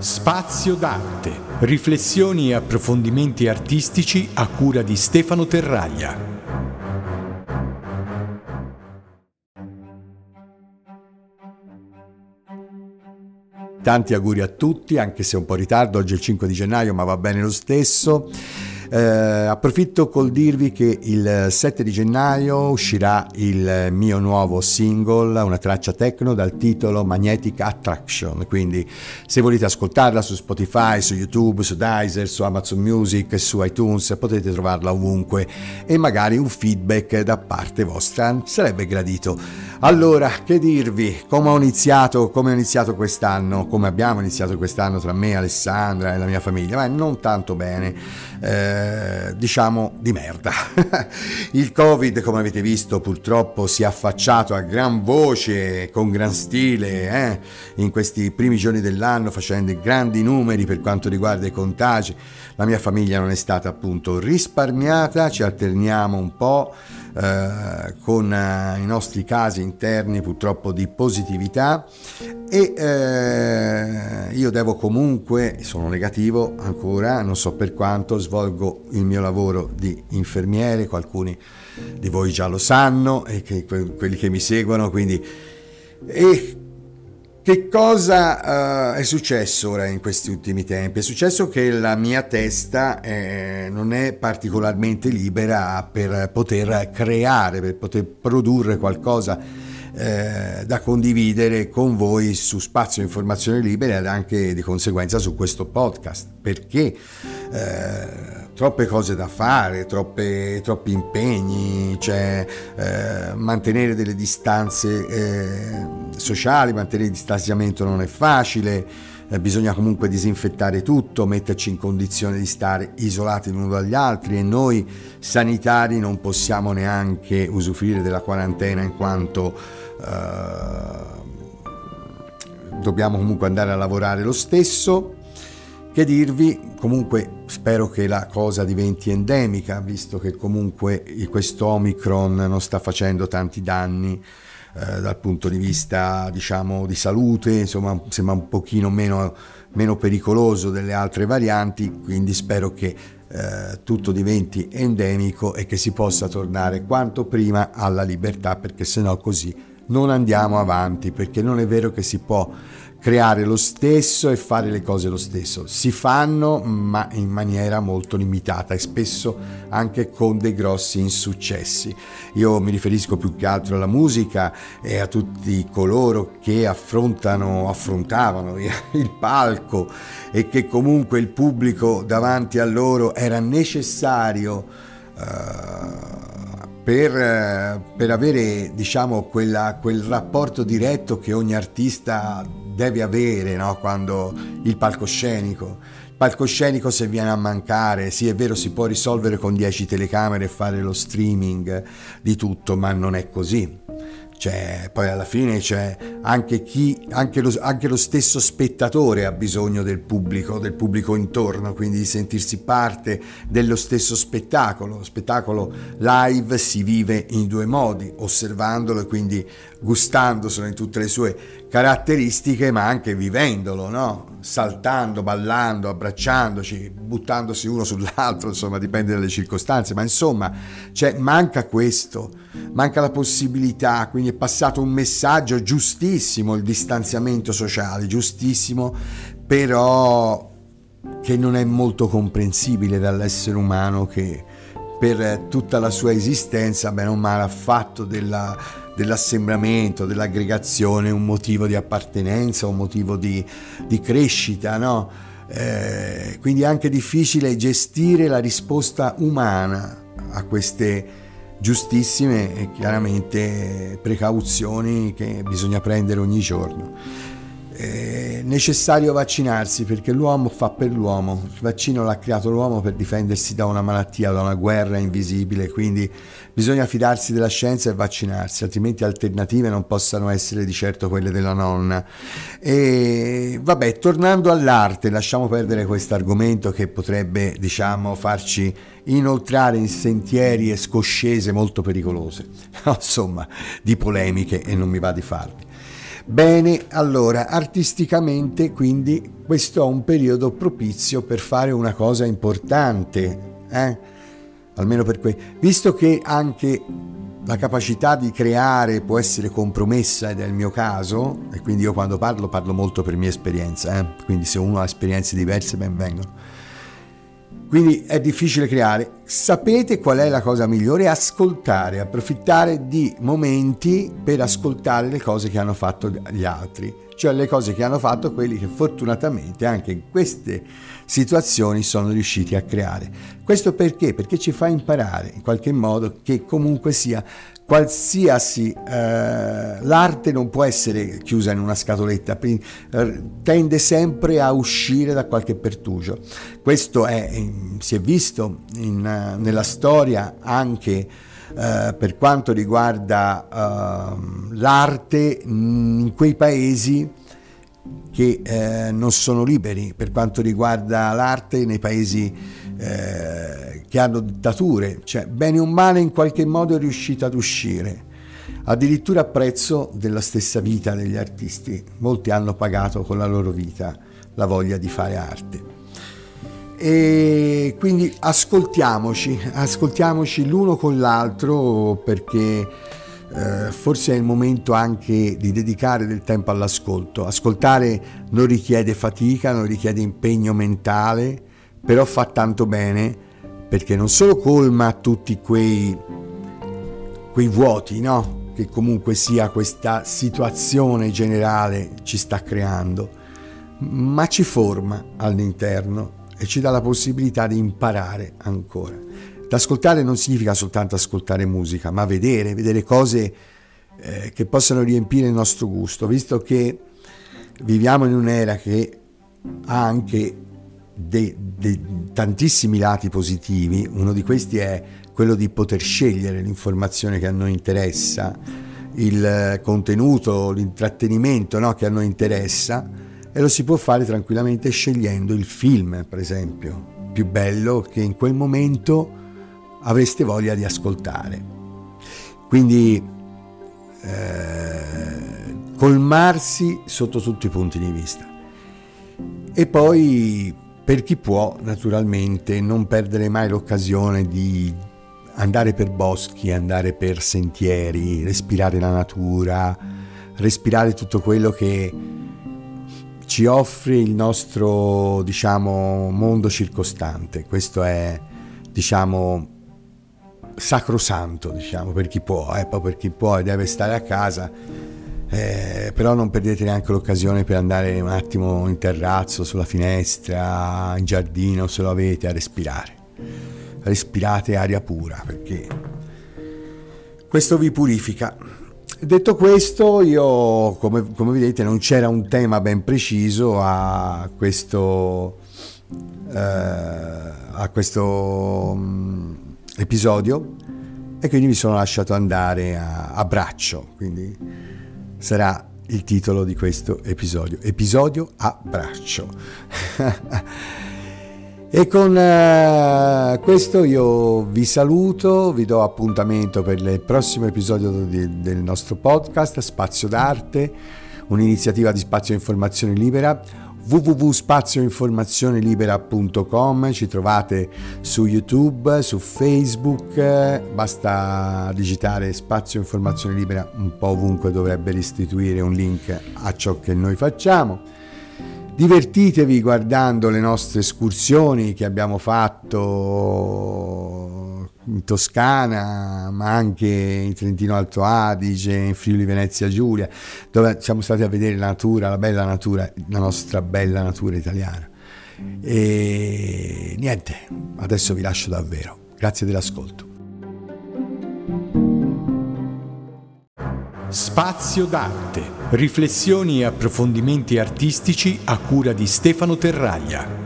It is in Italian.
Spazio d'arte. Riflessioni e approfondimenti artistici a cura di Stefano Terraglia. Tanti auguri a tutti, anche se un po' in ritardo, oggi è il 5 di gennaio, ma va bene lo stesso. Eh, approfitto col dirvi che il 7 di gennaio uscirà il mio nuovo single, una traccia techno dal titolo Magnetic Attraction, quindi se volete ascoltarla su Spotify, su YouTube, su Deezer, su Amazon Music, su iTunes, potete trovarla ovunque. E magari un feedback da parte vostra sarebbe gradito. Allora, che dirvi, come ho iniziato, come ho iniziato quest'anno, come abbiamo iniziato quest'anno tra me, Alessandra e la mia famiglia, ma non tanto bene. Eh, diciamo di merda. Il Covid, come avete visto, purtroppo si è affacciato a gran voce, con gran stile, eh, in questi primi giorni dell'anno, facendo grandi numeri per quanto riguarda i contagi. La mia famiglia non è stata appunto risparmiata, ci alterniamo un po' eh, con eh, i nostri casi interni purtroppo di positività. E eh, io devo comunque, sono negativo ancora, non so per quanto, svolgo il mio lavoro di infermiere, alcuni di voi già lo sanno e che, quelli che mi seguono, quindi... E che cosa uh, è successo ora in questi ultimi tempi? È successo che la mia testa eh, non è particolarmente libera per poter creare, per poter produrre qualcosa eh, da condividere con voi su Spazio Informazione Libera ed anche di conseguenza su questo podcast, perché eh, troppe cose da fare, troppe, troppi impegni, cioè eh, mantenere delle distanze eh, sociali, mantenere il distanziamento non è facile eh, bisogna comunque disinfettare tutto, metterci in condizione di stare isolati l'uno dagli altri e noi sanitari non possiamo neanche usufruire della quarantena in quanto eh, dobbiamo comunque andare a lavorare lo stesso. Che dirvi, comunque spero che la cosa diventi endemica, visto che comunque questo Omicron non sta facendo tanti danni eh, dal punto di vista diciamo di salute, insomma sembra un pochino meno, meno pericoloso delle altre varianti, quindi spero che eh, tutto diventi endemico e che si possa tornare quanto prima alla libertà, perché sennò così non andiamo avanti, perché non è vero che si può creare lo stesso e fare le cose lo stesso. Si fanno ma in maniera molto limitata e spesso anche con dei grossi insuccessi. Io mi riferisco più che altro alla musica e a tutti coloro che affrontano, affrontavano il palco e che comunque il pubblico davanti a loro era necessario. Uh, per, per, avere diciamo quella, quel rapporto diretto che ogni artista deve avere no? quando il palcoscenico. Il palcoscenico se viene a mancare, sì è vero si può risolvere con 10 telecamere e fare lo streaming di tutto, ma non è così cioè, poi alla fine c'è anche chi, anche lo, anche lo, stesso spettatore ha bisogno del pubblico, del pubblico intorno, quindi di sentirsi parte dello stesso spettacolo. Lo spettacolo live si vive in due modi, osservandolo e quindi gustandoselo in tutte le sue caratteristiche, ma anche vivendolo, no? saltando, ballando, abbracciandoci, buttandosi uno sull'altro, insomma dipende dalle circostanze, ma insomma cioè, manca questo, manca la possibilità, quindi è passato un messaggio giustissimo, il distanziamento sociale, giustissimo, però che non è molto comprensibile dall'essere umano che per tutta la sua esistenza, bene o male, ha fatto della dell'assembramento, dell'aggregazione, un motivo di appartenenza, un motivo di, di crescita, no? Eh, quindi è anche difficile gestire la risposta umana a queste giustissime e chiaramente precauzioni che bisogna prendere ogni giorno è necessario vaccinarsi perché l'uomo fa per l'uomo, il vaccino l'ha creato l'uomo per difendersi da una malattia, da una guerra invisibile, quindi bisogna fidarsi della scienza e vaccinarsi, altrimenti alternative non possano essere di certo quelle della nonna. E vabbè, tornando all'arte, lasciamo perdere questo argomento che potrebbe, diciamo, farci inoltrare in sentieri e scoscese molto pericolose, insomma, di polemiche e non mi va di farli. Bene, allora, artisticamente quindi questo è un periodo propizio per fare una cosa importante, eh? almeno per que- visto che anche la capacità di creare può essere compromessa ed è il mio caso, e quindi io quando parlo parlo molto per mia esperienza, eh? quindi se uno ha esperienze diverse ben vengono. Quindi è difficile creare. Sapete qual è la cosa migliore? Ascoltare, approfittare di momenti per ascoltare le cose che hanno fatto gli altri, cioè le cose che hanno fatto quelli che fortunatamente anche in queste situazioni sono riusciti a creare. Questo perché? Perché ci fa imparare in qualche modo che comunque sia qualsiasi eh, l'arte non può essere chiusa in una scatoletta, eh, tende sempre a uscire da qualche pertugio. Questo è, si è visto in, nella storia anche eh, per quanto riguarda uh, l'arte in quei paesi che eh, non sono liberi per quanto riguarda l'arte nei paesi eh, che hanno dittature, cioè bene o male in qualche modo è riuscita ad uscire, addirittura a prezzo della stessa vita degli artisti. Molti hanno pagato con la loro vita la voglia di fare arte. E quindi ascoltiamoci, ascoltiamoci l'uno con l'altro perché eh, forse è il momento anche di dedicare del tempo all'ascolto. Ascoltare non richiede fatica, non richiede impegno mentale, però fa tanto bene perché non solo colma tutti quei, quei vuoti, no? Che comunque sia questa situazione generale ci sta creando, ma ci forma all'interno e ci dà la possibilità di imparare ancora. L'ascoltare non significa soltanto ascoltare musica, ma vedere, vedere cose eh, che possano riempire il nostro gusto, visto che viviamo in un'era che ha anche dei, dei, tantissimi lati positivi, uno di questi è quello di poter scegliere l'informazione che a noi interessa, il contenuto, l'intrattenimento no, che a noi interessa e lo si può fare tranquillamente scegliendo il film, per esempio, più bello che in quel momento avreste voglia di ascoltare. Quindi eh, colmarsi sotto tutti i punti di vista. E poi per chi può naturalmente non perdere mai l'occasione di andare per boschi, andare per sentieri, respirare la natura, respirare tutto quello che ci offre il nostro diciamo mondo circostante. Questo è diciamo sacrosanto, diciamo, per chi può, eh, per chi può e deve stare a casa, eh, però non perdete neanche l'occasione per andare un attimo in terrazzo, sulla finestra, in giardino, se lo avete, a respirare. Respirate aria pura, perché questo vi purifica. Detto questo, io, come, come vedete, non c'era un tema ben preciso a questo, eh, a questo mm, episodio e quindi mi sono lasciato andare a, a braccio, quindi sarà il titolo di questo episodio, episodio a braccio. e con uh, questo io vi saluto, vi do appuntamento per il prossimo episodio di, del nostro podcast Spazio d'arte, un'iniziativa di spazio informazione libera www.spazioinformazionelibera.com ci trovate su YouTube, su Facebook, basta digitare Spazio Informazione Libera un po' ovunque dovrebbe restituire un link a ciò che noi facciamo. Divertitevi guardando le nostre escursioni che abbiamo fatto in Toscana, ma anche in Trentino Alto Adige, in Friuli Venezia Giulia, dove siamo stati a vedere la natura, la bella natura, la nostra bella natura italiana. E niente, adesso vi lascio davvero. Grazie dell'ascolto. Spazio d'arte. Riflessioni e approfondimenti artistici a cura di Stefano Terraglia.